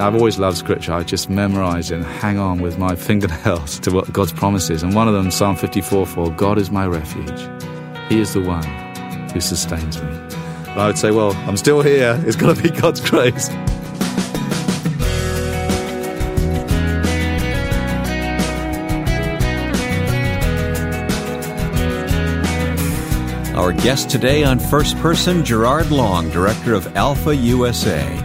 I've always loved scripture. I just memorize and hang on with my fingernails to what God's promises. And one of them, Psalm 54 4, God is my refuge. He is the one who sustains me. And I would say, well, I'm still here. It's got to be God's grace. Our guest today on First Person, Gerard Long, Director of Alpha USA.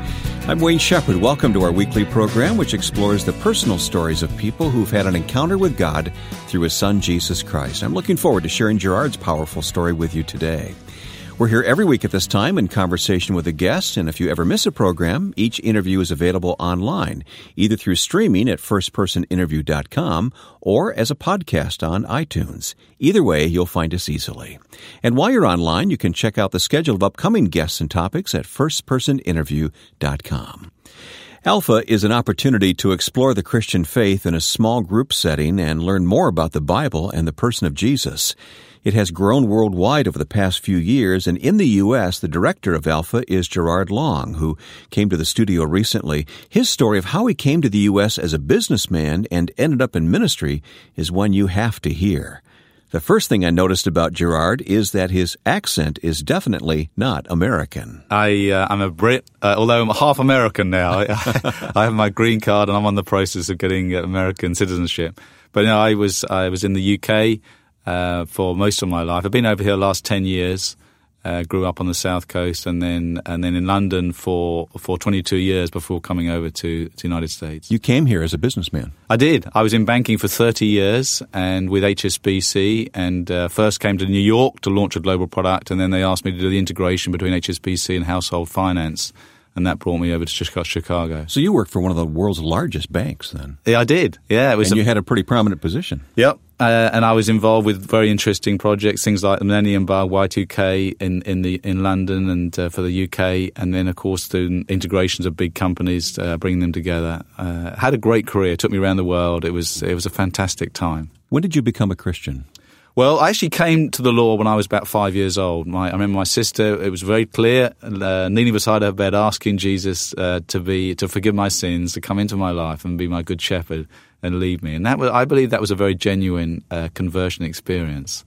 I'm Wayne Shepherd. Welcome to our weekly program, which explores the personal stories of people who've had an encounter with God through His Son, Jesus Christ. I'm looking forward to sharing Gerard's powerful story with you today. We're here every week at this time in conversation with a guest, and if you ever miss a program, each interview is available online, either through streaming at firstpersoninterview.com or as a podcast on iTunes. Either way, you'll find us easily. And while you're online, you can check out the schedule of upcoming guests and topics at firstpersoninterview.com. Alpha is an opportunity to explore the Christian faith in a small group setting and learn more about the Bible and the person of Jesus. It has grown worldwide over the past few years, and in the U.S., the director of Alpha is Gerard Long, who came to the studio recently. His story of how he came to the U.S. as a businessman and ended up in ministry is one you have to hear. The first thing I noticed about Gerard is that his accent is definitely not American. I, uh, I'm a Brit, uh, although I'm half American now. I, I, have my green card and I'm on the process of getting American citizenship. But you know, I was I was in the UK uh, for most of my life. I've been over here the last ten years. Uh, grew up on the south coast, and then and then in London for for 22 years before coming over to, to the United States. You came here as a businessman. I did. I was in banking for 30 years, and with HSBC, and uh, first came to New York to launch a global product, and then they asked me to do the integration between HSBC and household finance and that brought me over to Chicago. So you worked for one of the world's largest banks, then? Yeah, I did. Yeah, it was. And a, you had a pretty prominent position. Yep. Uh, and I was involved with very interesting projects, things like the Millennium Bug, Y2K in, in the in London and uh, for the UK, and then of course the integrations of big companies, uh, bringing them together. Uh, had a great career. It took me around the world. It was it was a fantastic time. When did you become a Christian? Well, I actually came to the law when I was about five years old. My, I remember my sister. It was very clear, uh, kneeling beside her bed, asking Jesus uh, to be to forgive my sins, to come into my life and be my good shepherd and leave me. And that was, I believe, that was a very genuine uh, conversion experience.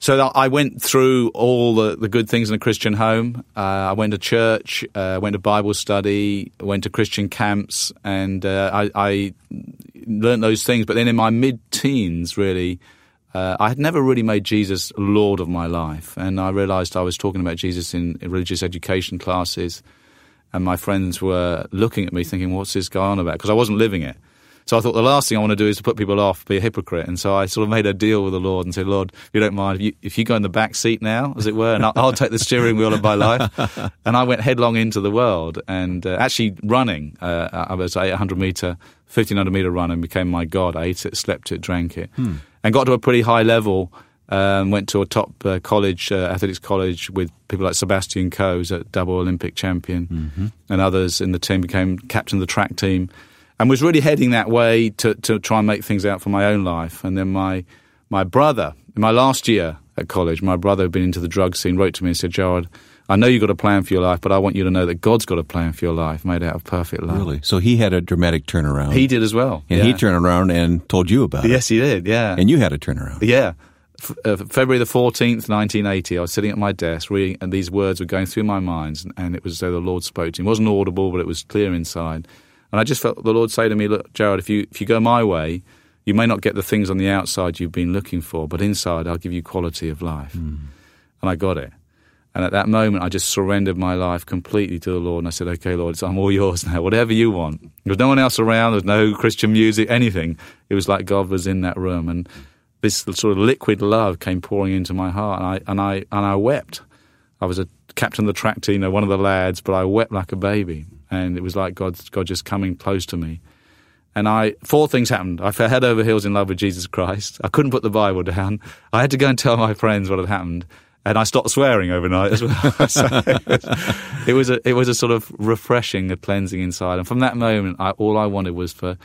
So I went through all the, the good things in a Christian home. Uh, I went to church, uh, went to Bible study, went to Christian camps, and uh, I, I learned those things. But then in my mid-teens, really uh, I had never really made Jesus Lord of my life. And I realized I was talking about Jesus in religious education classes, and my friends were looking at me thinking, what's this guy on about? Because I wasn't living it. So I thought the last thing I want to do is to put people off, be a hypocrite. And so I sort of made a deal with the Lord and said, Lord, if you don't mind, if you, if you go in the back seat now, as it were, and I'll, I'll, take the steering wheel of my life. And I went headlong into the world and uh, actually running. Uh, I was 800 meter, 1500 meter run and became my God. I ate it, slept it, drank it. Hmm and got to a pretty high level. Um, went to a top uh, college, uh, athletics college, with people like Sebastian Coe, who's a double Olympic champion, mm-hmm. and others in the team. Became captain of the track team, and was really heading that way to, to try and make things out for my own life. And then my my brother, in my last year at college, my brother had been into the drug scene, wrote to me and said, "Gerard, I know you've got a plan for your life, but I want you to know that God's got a plan for your life made out of perfect love. Really? So he had a dramatic turnaround. He did as well. And yeah. he turned around and told you about it. Yes, he did, yeah. And you had a turnaround. Yeah. F- uh, February the 14th, 1980, I was sitting at my desk reading, and these words were going through my mind, and, and it was as though the Lord spoke to me. It wasn't audible, but it was clear inside. And I just felt the Lord say to me, Look, Gerard, if you, if you go my way, you may not get the things on the outside you've been looking for, but inside I'll give you quality of life. Mm. And I got it. And at that moment, I just surrendered my life completely to the Lord. And I said, okay, Lord, I'm all yours now. Whatever you want. There was no one else around. There was no Christian music, anything. It was like God was in that room. And this sort of liquid love came pouring into my heart. And I, and I, and I wept. I was a captain of the track team, you know, one of the lads, but I wept like a baby. And it was like God, God just coming close to me. And I, four things happened. I fell head over heels in love with Jesus Christ. I couldn't put the Bible down. I had to go and tell my friends what had happened and I stopped swearing overnight as well. so it, was, a it was a sort of refreshing, a cleansing inside. And from that moment, I, all I wanted was for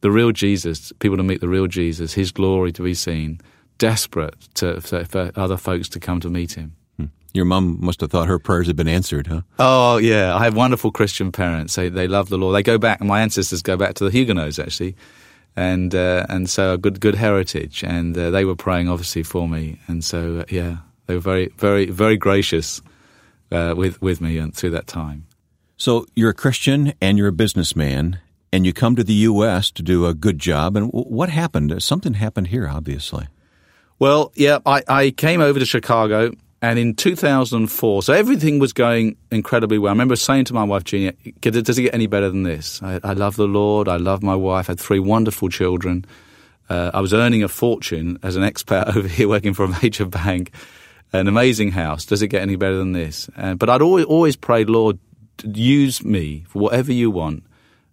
the real Jesus, people to meet the real Jesus, His glory to be seen. Desperate to, for other folks to come to meet Him. Your mom must have thought her prayers had been answered, huh? Oh yeah, I have wonderful Christian parents. They they love the Lord. They go back. My ancestors go back to the Huguenots actually, and uh, and so a good good heritage. And uh, they were praying obviously for me. And so uh, yeah, they were very very very gracious uh, with with me and through that time. So you're a Christian and you're a businessman, and you come to the U.S. to do a good job. And what happened? Something happened here, obviously. Well, yeah, I, I came over to Chicago and in 2004, so everything was going incredibly well. I remember saying to my wife, Jeannie, does it get any better than this? I, I love the Lord. I love my wife. I had three wonderful children. Uh, I was earning a fortune as an expat over here working for a major bank, an amazing house. Does it get any better than this? Uh, but I'd always, always prayed, Lord, use me for whatever you want.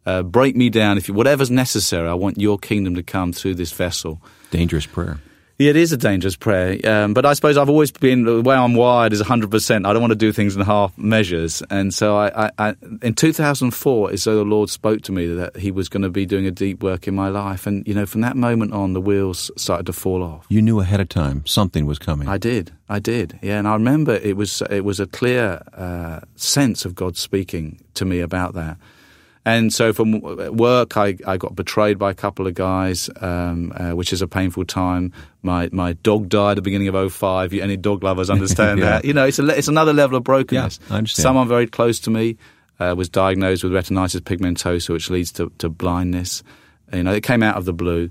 Uh, break me down if you, whatever's necessary. I want your kingdom to come through this vessel. Dangerous prayer. Yeah, it is a dangerous prayer. Um, but I suppose I've always been the way I'm wired is 100%. I don't want to do things in half measures. And so I, I, I, in 2004, it's so the Lord spoke to me that He was going to be doing a deep work in my life. And, you know, from that moment on, the wheels started to fall off. You knew ahead of time something was coming. I did. I did. Yeah. And I remember it was, it was a clear uh, sense of God speaking to me about that. And so from work, I, I got betrayed by a couple of guys, um, uh, which is a painful time. My my dog died at the beginning of 05. Any dog lovers understand yeah. that. You know, it's, a, it's another level of brokenness. Yeah. Someone very close to me uh, was diagnosed with retinitis pigmentosa, which leads to, to blindness. You know, it came out of the blue.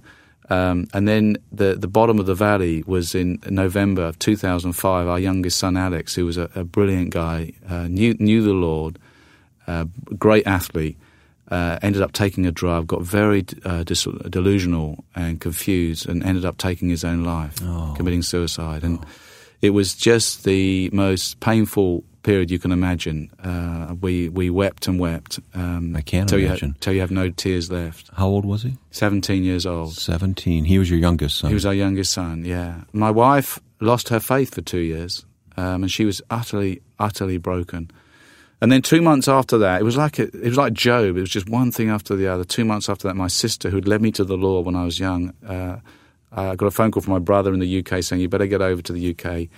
Um, and then the the bottom of the valley was in November of 2005. Our youngest son Alex, who was a, a brilliant guy, uh, knew knew the Lord, uh, great athlete, uh, ended up taking a drug, got very uh, dis- delusional and confused, and ended up taking his own life, oh. committing suicide. And oh. it was just the most painful period you can imagine. Uh, we we wept and wept. Um, I can't till imagine. You till you have no tears left. How old was he? Seventeen years old. Seventeen. He was your youngest son. He was our youngest son. Yeah. My wife lost her faith for two years, um, and she was utterly utterly broken. And then two months after that, it was like a, it was like Job. It was just one thing after the other. Two months after that, my sister, who'd led me to the law when I was young, uh, I got a phone call from my brother in the UK saying, "You better get over to the UK.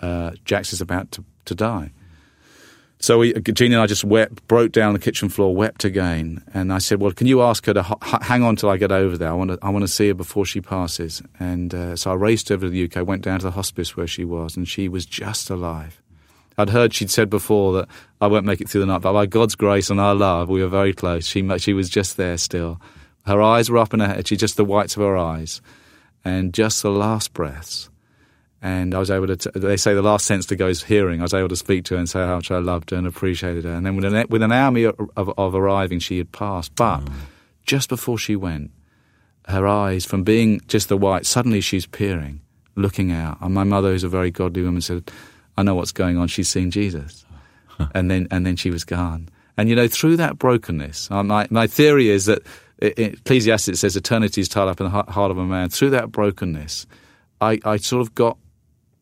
Uh, Jax is about to, to die." So we, Jeannie and I just wept, broke down the kitchen floor, wept again, and I said, "Well, can you ask her to hang on till I get over there? I want to, I want to see her before she passes." And uh, so I raced over to the UK, went down to the hospice where she was, and she was just alive. I'd heard she'd said before that I won't make it through the night, but by God's grace and our love, we were very close. She she was just there still. Her eyes were up in her head. She just the whites of her eyes, and just the last breaths. And I was able to. T- they say the last sense to go is hearing. I was able to speak to her and say how much I loved her and appreciated her. And then within, within an hour of, of, of arriving, she had passed. But mm. just before she went, her eyes, from being just the white, suddenly she's peering, looking out. And my mother, who's a very godly woman, said I know what's going on. She's seen Jesus. and then and then she was gone. And you know, through that brokenness, my my theory is that Ecclesiastes says eternity is tied up in the heart of a man. Through that brokenness, I, I sort of got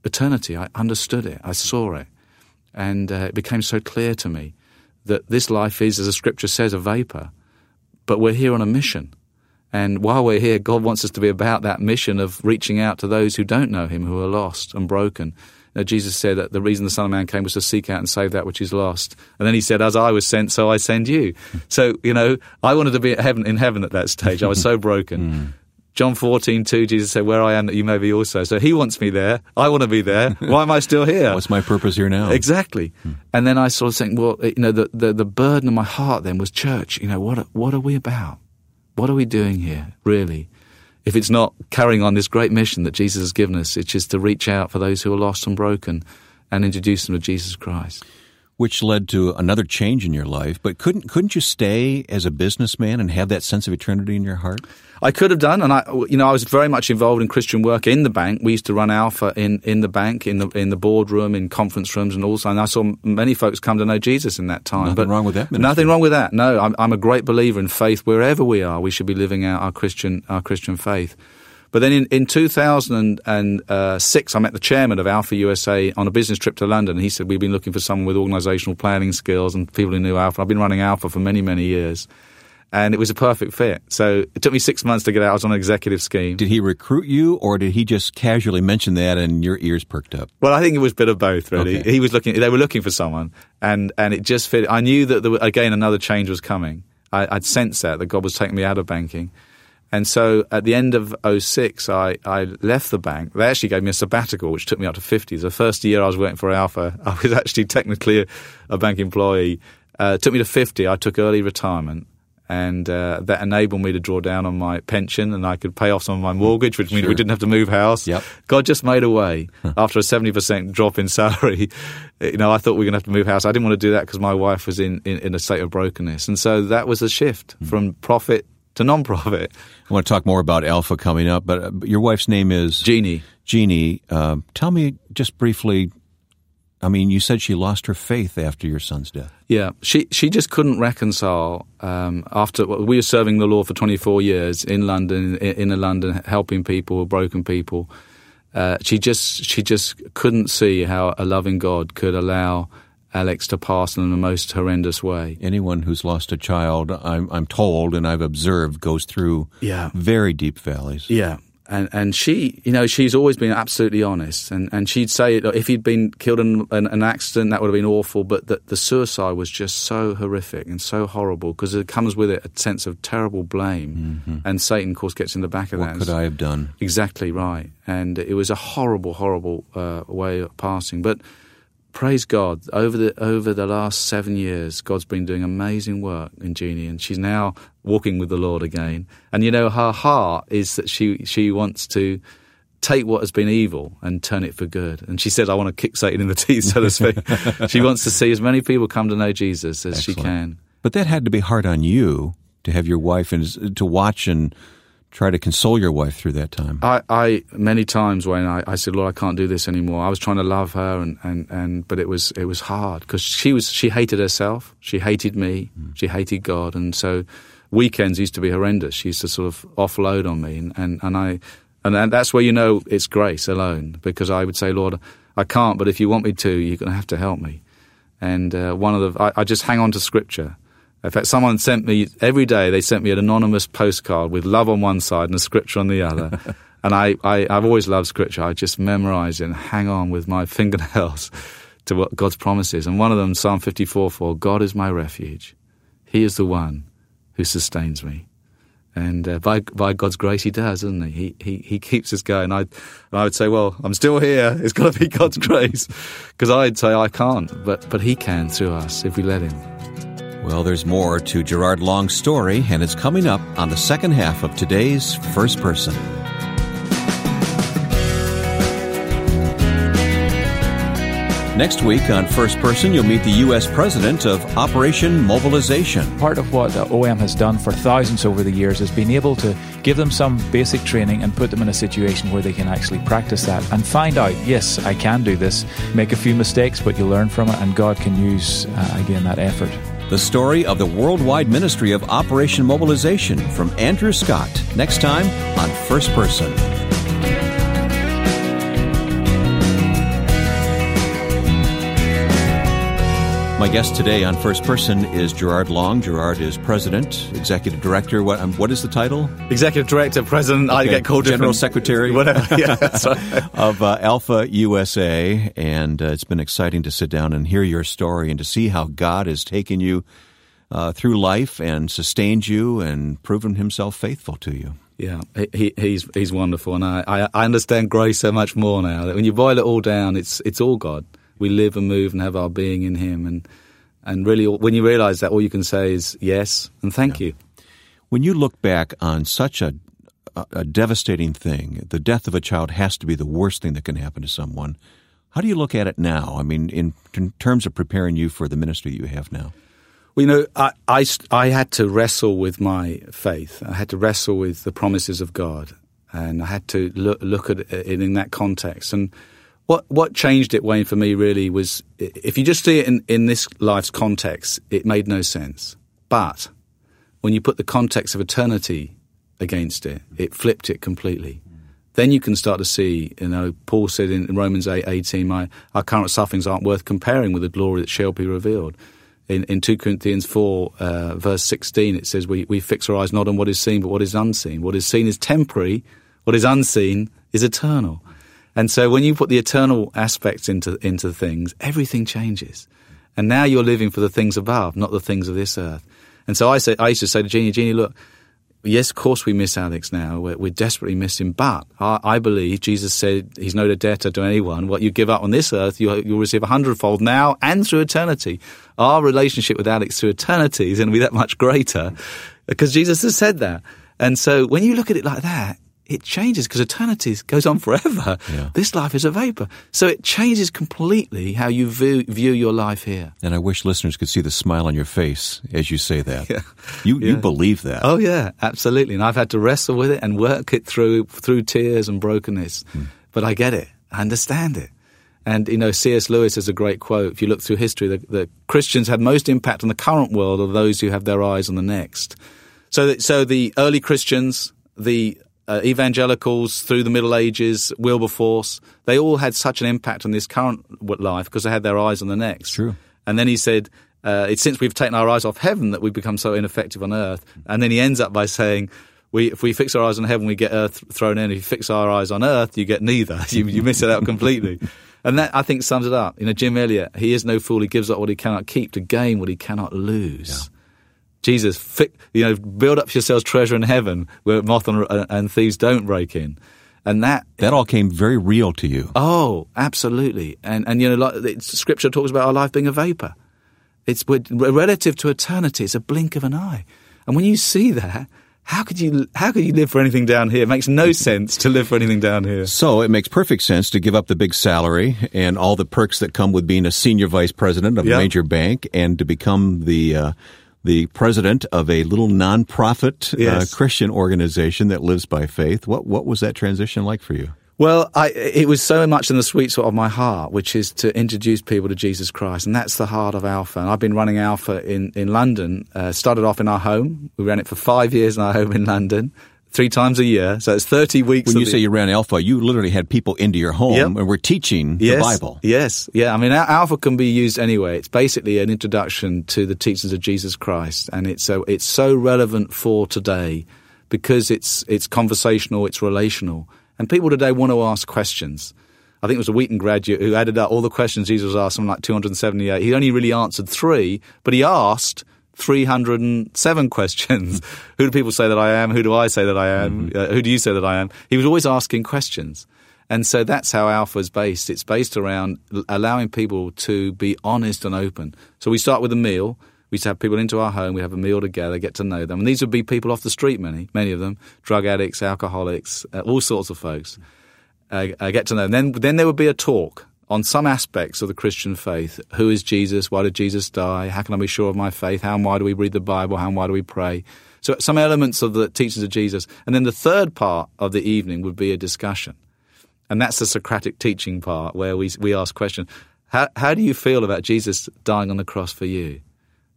eternity. I understood it. I saw it, and uh, it became so clear to me that this life is, as the Scripture says, a vapor. But we're here on a mission. And while we're here, God wants us to be about that mission of reaching out to those who don't know Him, who are lost and broken. Now, Jesus said that the reason the Son of Man came was to seek out and save that which is lost. And then he said, As I was sent, so I send you. So, you know, I wanted to be heaven, in heaven at that stage. I was so broken. mm. John 14, 2, Jesus said, Where I am, that you may be also. So he wants me there. I want to be there. Why am I still here? What's my purpose here now? Exactly. Hmm. And then I sort of think, well, you know, the, the, the burden of my heart then was church. You know, what, what are we about? What are we doing here, really? If it's not carrying on this great mission that Jesus has given us, which is to reach out for those who are lost and broken and introduce them to Jesus Christ. Which led to another change in your life, but couldn't couldn't you stay as a businessman and have that sense of eternity in your heart? I could have done, and I, you know, I was very much involved in Christian work in the bank. We used to run Alpha in, in the bank, in the in the boardroom, in conference rooms, and also. And I saw many folks come to know Jesus in that time. Nothing but wrong with that. Ministry. Nothing wrong with that. No, I'm, I'm a great believer in faith. Wherever we are, we should be living out our Christian our Christian faith. But then in, in 2006, uh, I met the chairman of Alpha USA on a business trip to London. He said, We've been looking for someone with organizational planning skills and people who knew Alpha. I've been running Alpha for many, many years. and it was a perfect fit. So it took me six months to get out. I was on an executive scheme. Did he recruit you, or did he just casually mention that and your ears perked up? Well, I think it was a bit of both, really. Okay. He was looking; they were looking for someone, and and it just fit. I knew that there, again another change was coming. I, I'd sensed that that God was taking me out of banking, and so at the end of 06, I I left the bank. They actually gave me a sabbatical, which took me up to fifty. The first year I was working for Alpha, I was actually technically a, a bank employee. Uh, it took me to fifty. I took early retirement. And uh, that enabled me to draw down on my pension, and I could pay off some of my mortgage, which means we didn't have to move house. Yep. God just made a way after a seventy percent drop in salary. You know, I thought we were going to have to move house. I didn't want to do that because my wife was in, in, in a state of brokenness, and so that was a shift from profit to non-profit. I want to talk more about Alpha coming up, but uh, your wife's name is Jeannie, Jeannie. Uh, tell me just briefly. I mean, you said she lost her faith after your son's death. yeah, she she just couldn't reconcile um, after well, we were serving the law for twenty four years in London, in, in London, helping people, broken people. Uh, she just she just couldn't see how a loving God could allow Alex to pass in the most horrendous way. Anyone who's lost a child, I'm, I'm told and I've observed, goes through Yeah. very deep valleys. Yeah. And and she, you know, she's always been absolutely honest, and, and she'd say if he'd been killed in an, an accident, that would have been awful. But the, the suicide was just so horrific and so horrible because it comes with it a sense of terrible blame, and Satan, of course, gets in the back of Mm-hmm. What that. could I have done? Exactly right. And it was a horrible, horrible uh, way of passing. But praise God, over the over the last seven years, God's been doing amazing work in Jeannie, and she's now walking with the Lord again. And you know, her heart is that she she wants to take what has been evil and turn it for good. And she said, "I want to kick Satan in the teeth," so to speak. she wants to see as many people come to know Jesus as she can. But that had to be hard on you to have your wife and to watch and try to console your wife through that time. I, I many times when I, I said, "Lord, I can't do this anymore." I was trying to love her, and, and, and but it was it was hard because she was she hated herself, she hated me, she hated God, and so weekends used to be horrendous. She used to sort of offload on me, and, and, and I and that's where you know it's grace alone because I would say, "Lord, I can't, but if you want me to, you're going to have to help me." And uh, one of the I, I just hang on to Scripture. In fact, someone sent me every day. They sent me an anonymous postcard with love on one side and a scripture on the other. and I, I, I've always loved scripture. I just memorize it and hang on with my fingernails to what God's promises. And one of them, Psalm 54, 4, God is my refuge. He is the one who sustains me. And uh, by by God's grace, He does, doesn't He? He He, he keeps us going. I and I would say, well, I'm still here. It's got to be God's grace, because I'd say I can't, but but He can through us if we let Him. Well, there's more to Gerard Long's story, and it's coming up on the second half of today's First Person. Next week on First Person, you'll meet the U.S. President of Operation Mobilization. Part of what the OM has done for thousands over the years is being able to give them some basic training and put them in a situation where they can actually practice that and find out, yes, I can do this. Make a few mistakes, but you learn from it, and God can use, uh, again, that effort. The story of the worldwide ministry of Operation Mobilization from Andrew Scott. Next time on First Person. My guest today on First Person is Gerard Long. Gerard is president, executive director. What, um, what is the title? Executive Director, President, I get called General Secretary. Whatever. Yeah, right. of uh, Alpha USA, and uh, it's been exciting to sit down and hear your story and to see how God has taken you uh, through life and sustained you and proven Himself faithful to you. Yeah, he, he, he's he's wonderful, and I, I, I understand grace so much more now. That when you boil it all down, it's it's all God. We live and move and have our being in Him, and and really, when you realise that, all you can say is yes and thank you. When you look back on such a, a, a devastating thing, the death of a child has to be the worst thing that can happen to someone. How do you look at it now? I mean, in, in terms of preparing you for the ministry you have now. Well, you know, I, I, I had to wrestle with my faith. I had to wrestle with the promises of God, and I had to look, look at it in that context. And what what changed it, Wayne, for me really was if you just see it in, in this life's context, it made no sense. But when you put the context of eternity against it, it flipped it completely. Then you can start to see, you know, Paul said in Romans 8, 18, my, our current sufferings aren't worth comparing with the glory that shall be revealed. In, in 2 Corinthians 4, uh, verse 16, it says, we, we fix our eyes not on what is seen, but what is unseen. What is seen is temporary, what is unseen is eternal. And so when you put the eternal aspects into, into things, everything changes. And now you're living for the things above, not the things of this earth. And so I say, I used to say to Jeannie, Jeannie, look, yes, of course we miss Alex now. We're, we desperately miss him. But I, I, believe Jesus said he's no debtor to anyone. What you give up on this earth, you, will receive a hundredfold now and through eternity. Our relationship with Alex through eternity is going to be that much greater because Jesus has said that. And so when you look at it like that, it changes because eternity goes on forever. Yeah. This life is a vapor. So it changes completely how you view, view, your life here. And I wish listeners could see the smile on your face as you say that. Yeah. You, yeah. you believe that. Oh, yeah, absolutely. And I've had to wrestle with it and work it through, through tears and brokenness. Hmm. But I get it. I understand it. And, you know, C.S. Lewis has a great quote. If you look through history, the, the Christians have most impact on the current world of those who have their eyes on the next. So, that, so the early Christians, the uh, evangelicals through the Middle Ages, Wilberforce, they all had such an impact on this current life because they had their eyes on the next. True. And then he said, uh, it's since we've taken our eyes off heaven that we've become so ineffective on earth. And then he ends up by saying, we, if we fix our eyes on heaven, we get earth thrown in. If you fix our eyes on earth, you get neither. you, you miss it out completely. and that, I think, sums it up. You know, Jim Elliot, he is no fool. He gives up what he cannot keep to gain what he cannot lose. Yeah. Jesus, you know, build up yourselves treasure in heaven where moth and, and thieves don't break in. And that that all came very real to you. Oh, absolutely. And and you know, like Scripture talks about our life being a vapor. It's relative to eternity. It's a blink of an eye. And when you see that, how could you how could you live for anything down here? It makes no sense to live for anything down here. So it makes perfect sense to give up the big salary and all the perks that come with being a senior vice president of yep. a major bank and to become the uh, the president of a little nonprofit uh, yes. uh, Christian organization that lives by faith. What what was that transition like for you? Well, I, it was so much in the sweet spot of my heart, which is to introduce people to Jesus Christ, and that's the heart of Alpha. And I've been running Alpha in in London. Uh, started off in our home. We ran it for five years in our home in London three times a year. So it's 30 weeks. When you the, say you ran Alpha, you literally had people into your home yep. and were teaching yes, the Bible. Yes. Yeah. I mean, Alpha can be used anyway. It's basically an introduction to the teachings of Jesus Christ. And it's so, it's so relevant for today because it's, it's conversational, it's relational. And people today want to ask questions. I think it was a Wheaton graduate who added up all the questions Jesus asked, something like 278. He only really answered three, but he asked 307 questions. who do people say that I am? Who do I say that I am? Mm-hmm. Uh, who do you say that I am? He was always asking questions. And so that's how Alpha is based. It's based around allowing people to be honest and open. So we start with a meal. We have people into our home. We have a meal together, get to know them. And these would be people off the street, many, many of them, drug addicts, alcoholics, uh, all sorts of folks. Uh, uh, get to know them. Then, then there would be a talk on some aspects of the Christian faith. Who is Jesus? Why did Jesus die? How can I be sure of my faith? How and why do we read the Bible? How and why do we pray? So some elements of the teachings of Jesus. And then the third part of the evening would be a discussion. And that's the Socratic teaching part where we, we ask questions. How, how do you feel about Jesus dying on the cross for you?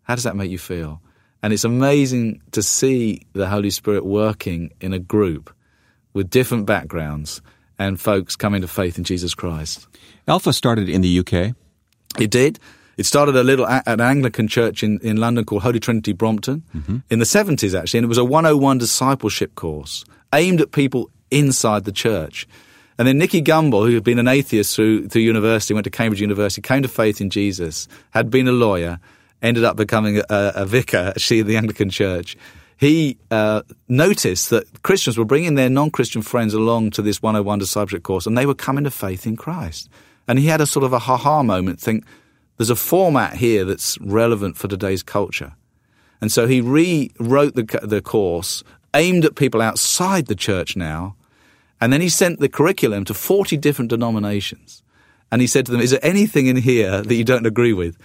How does that make you feel? And it's amazing to see the Holy Spirit working in a group with different backgrounds and folks coming to faith in Jesus Christ. Alpha started in the UK. It did. It started a little at an Anglican church in, in London called Holy Trinity Brompton mm-hmm. in the 70s, actually. And it was a 101 discipleship course aimed at people inside the church. And then Nicky Gumbel, who had been an atheist through, through university, went to Cambridge University, came to faith in Jesus, had been a lawyer, ended up becoming a, a vicar, actually, in the Anglican church he uh, noticed that Christians were bringing their non Christian friends along to this 101 discipleship course and they were coming to faith in Christ. And he had a sort of a ha ha moment, think, there's a format here that's relevant for today's culture. And so he rewrote the, the course aimed at people outside the church now. And then he sent the curriculum to 40 different denominations. And he said to them, Is there anything in here that you don't agree with?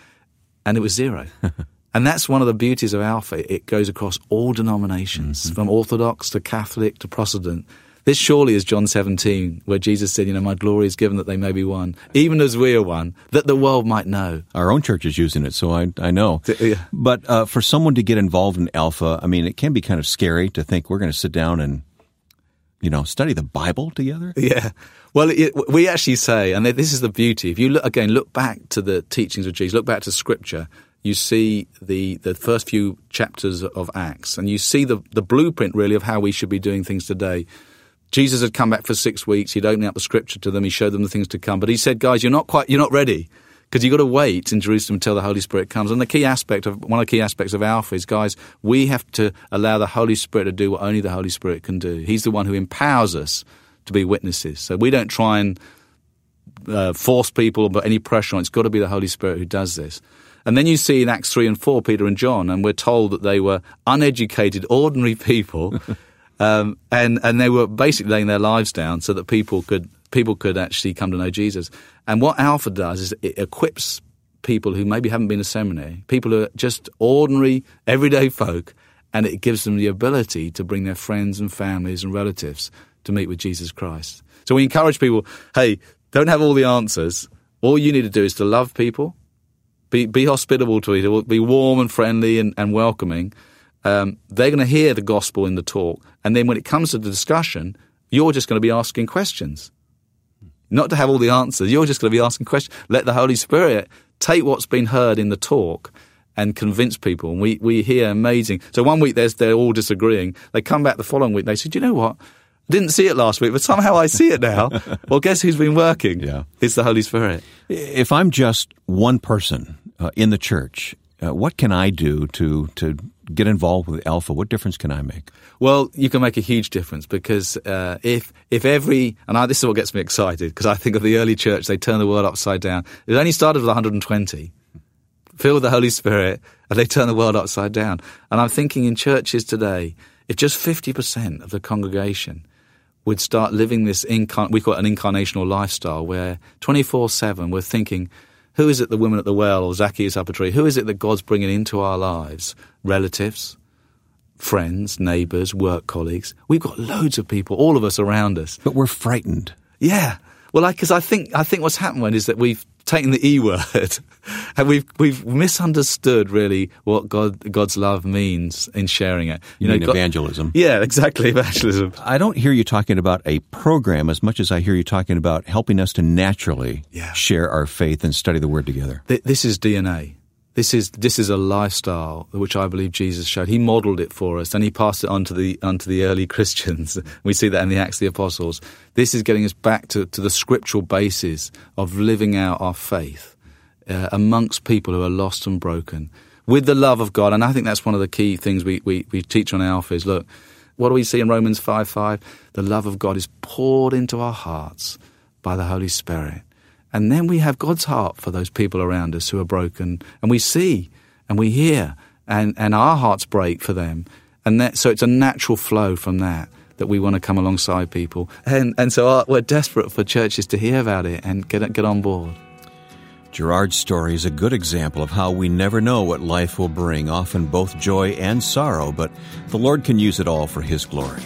And it was zero. And that's one of the beauties of Alpha. It goes across all denominations, mm-hmm. from Orthodox to Catholic to Protestant. This surely is John 17, where Jesus said, You know, my glory is given that they may be one, even as we are one, that the world might know. Our own church is using it, so I, I know. Yeah. But uh, for someone to get involved in Alpha, I mean, it can be kind of scary to think we're going to sit down and, you know, study the Bible together. Yeah. Well, it, we actually say, and this is the beauty. If you look again, look back to the teachings of Jesus, look back to Scripture you see the, the first few chapters of Acts, and you see the, the blueprint really of how we should be doing things today. Jesus had come back for six weeks. He'd opened up the scripture to them. He showed them the things to come. But he said, guys, you're not quite, you're not ready because you've got to wait in Jerusalem until the Holy Spirit comes. And the key aspect of one of the key aspects of Alpha is, guys, we have to allow the Holy Spirit to do what only the Holy Spirit can do. He's the one who empowers us to be witnesses. So we don't try and uh, force people or put any pressure on. It's got to be the Holy Spirit who does this. And then you see in Acts 3 and 4, Peter and John, and we're told that they were uneducated, ordinary people, um, and, and they were basically laying their lives down so that people could people could actually come to know Jesus. And what Alpha does is it equips people who maybe haven't been to seminary, people who are just ordinary, everyday folk, and it gives them the ability to bring their friends and families and relatives to meet with Jesus Christ. So we encourage people, hey, don't have all the answers. All you need to do is to love people, be, be hospitable to each other, be warm and friendly and, and welcoming. Um, they're going to hear the gospel in the talk. And then when it comes to the discussion, you're just going to be asking questions not to have all the answers. You're just going to be asking questions. Let the Holy Spirit take what's been heard in the talk and convince people. And we, we hear amazing. So one week they're all disagreeing. They come back the following week. They say, Do you know what? Didn't see it last week, but somehow I see it now. well, guess who's been working? Yeah. It's the Holy Spirit. If I'm just one person uh, in the church, uh, what can I do to, to get involved with Alpha? What difference can I make? Well, you can make a huge difference because uh, if if every and I, this is what gets me excited because I think of the early church, they turned the world upside down. It only started with 120, filled with the Holy Spirit, and they turned the world upside down. And I'm thinking in churches today, if just 50% of the congregation would start living this incarn- we call it an incarnational lifestyle where 24/7 we're thinking who is it the woman at the well or Zacchaeus up a tree? Who is it that God's bringing into our lives? Relatives, friends, neighbours, work colleagues. We've got loads of people, all of us around us. But we're frightened. Yeah. Well, because I, I think I think what's happened is that we've taken the E word and we've we've misunderstood really what God God's love means in sharing it. You, you know, God, evangelism. Yeah, exactly, evangelism. I don't hear you talking about a program as much as I hear you talking about helping us to naturally yeah. share our faith and study the Word together. This is DNA. This is this is a lifestyle which I believe Jesus showed. He modeled it for us, and he passed it on to the on the early Christians. We see that in the Acts of the Apostles. This is getting us back to, to the scriptural basis of living out our faith uh, amongst people who are lost and broken with the love of God. And I think that's one of the key things we, we, we teach on Alpha is look, what do we see in Romans 5 5? The love of God is poured into our hearts by the Holy Spirit. And then we have God's heart for those people around us who are broken. And we see and we hear and, and our hearts break for them. And that, so it's a natural flow from that that we want to come alongside people. And, and so our, we're desperate for churches to hear about it and get, get on board. Gerard's story is a good example of how we never know what life will bring, often both joy and sorrow, but the Lord can use it all for His glory.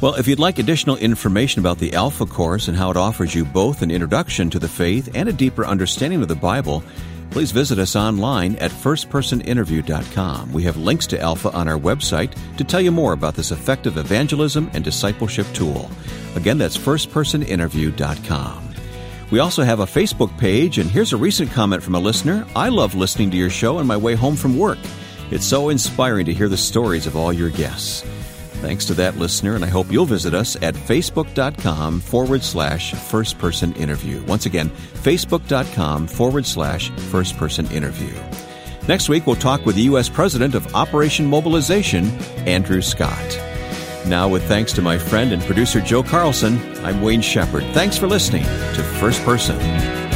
Well, if you'd like additional information about the Alpha Course and how it offers you both an introduction to the faith and a deeper understanding of the Bible, please visit us online at firstpersoninterview.com. We have links to Alpha on our website to tell you more about this effective evangelism and discipleship tool. Again, that's firstpersoninterview.com. We also have a Facebook page, and here's a recent comment from a listener. I love listening to your show on my way home from work. It's so inspiring to hear the stories of all your guests. Thanks to that listener, and I hope you'll visit us at facebook.com forward slash first person interview. Once again, facebook.com forward slash first person interview. Next week, we'll talk with the U.S. President of Operation Mobilization, Andrew Scott. Now, with thanks to my friend and producer Joe Carlson, I'm Wayne Shepherd. Thanks for listening to First Person.